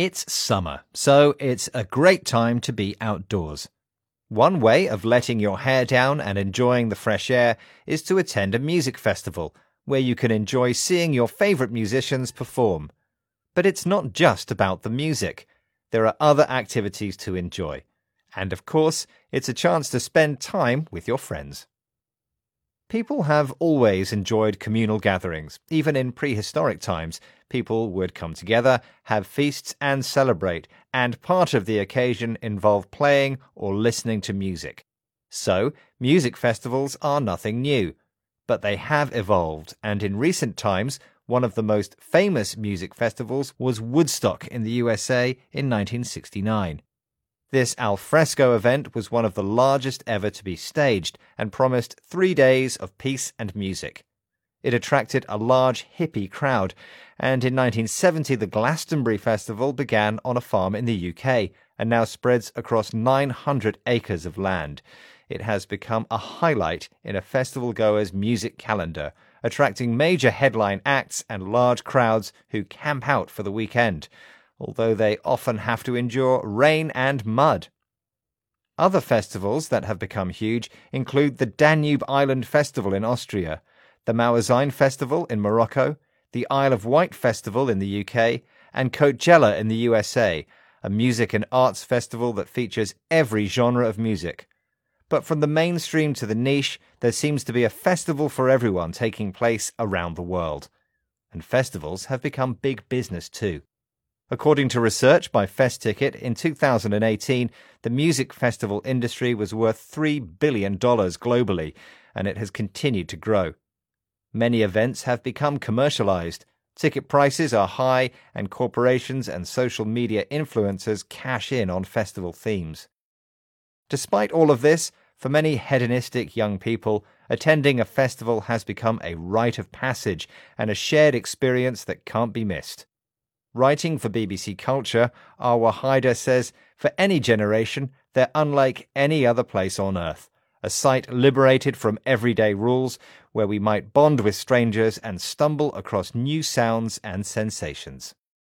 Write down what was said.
It's summer, so it's a great time to be outdoors. One way of letting your hair down and enjoying the fresh air is to attend a music festival where you can enjoy seeing your favourite musicians perform. But it's not just about the music. There are other activities to enjoy. And of course, it's a chance to spend time with your friends. People have always enjoyed communal gatherings. Even in prehistoric times, people would come together, have feasts, and celebrate, and part of the occasion involved playing or listening to music. So, music festivals are nothing new. But they have evolved, and in recent times, one of the most famous music festivals was Woodstock in the USA in 1969. This alfresco event was one of the largest ever to be staged and promised three days of peace and music. It attracted a large hippie crowd, and in 1970 the Glastonbury Festival began on a farm in the UK and now spreads across 900 acres of land. It has become a highlight in a festival goer's music calendar, attracting major headline acts and large crowds who camp out for the weekend although they often have to endure rain and mud. Other festivals that have become huge include the Danube Island Festival in Austria, the Mawazine Festival in Morocco, the Isle of Wight Festival in the UK, and Coachella in the USA, a music and arts festival that features every genre of music. But from the mainstream to the niche, there seems to be a festival for everyone taking place around the world. And festivals have become big business too. According to research by Festicket, in 2018, the music festival industry was worth $3 billion globally, and it has continued to grow. Many events have become commercialized. Ticket prices are high, and corporations and social media influencers cash in on festival themes. Despite all of this, for many hedonistic young people, attending a festival has become a rite of passage and a shared experience that can't be missed. Writing for BBC Culture, Arwa Haider says, For any generation, they're unlike any other place on earth. A site liberated from everyday rules where we might bond with strangers and stumble across new sounds and sensations.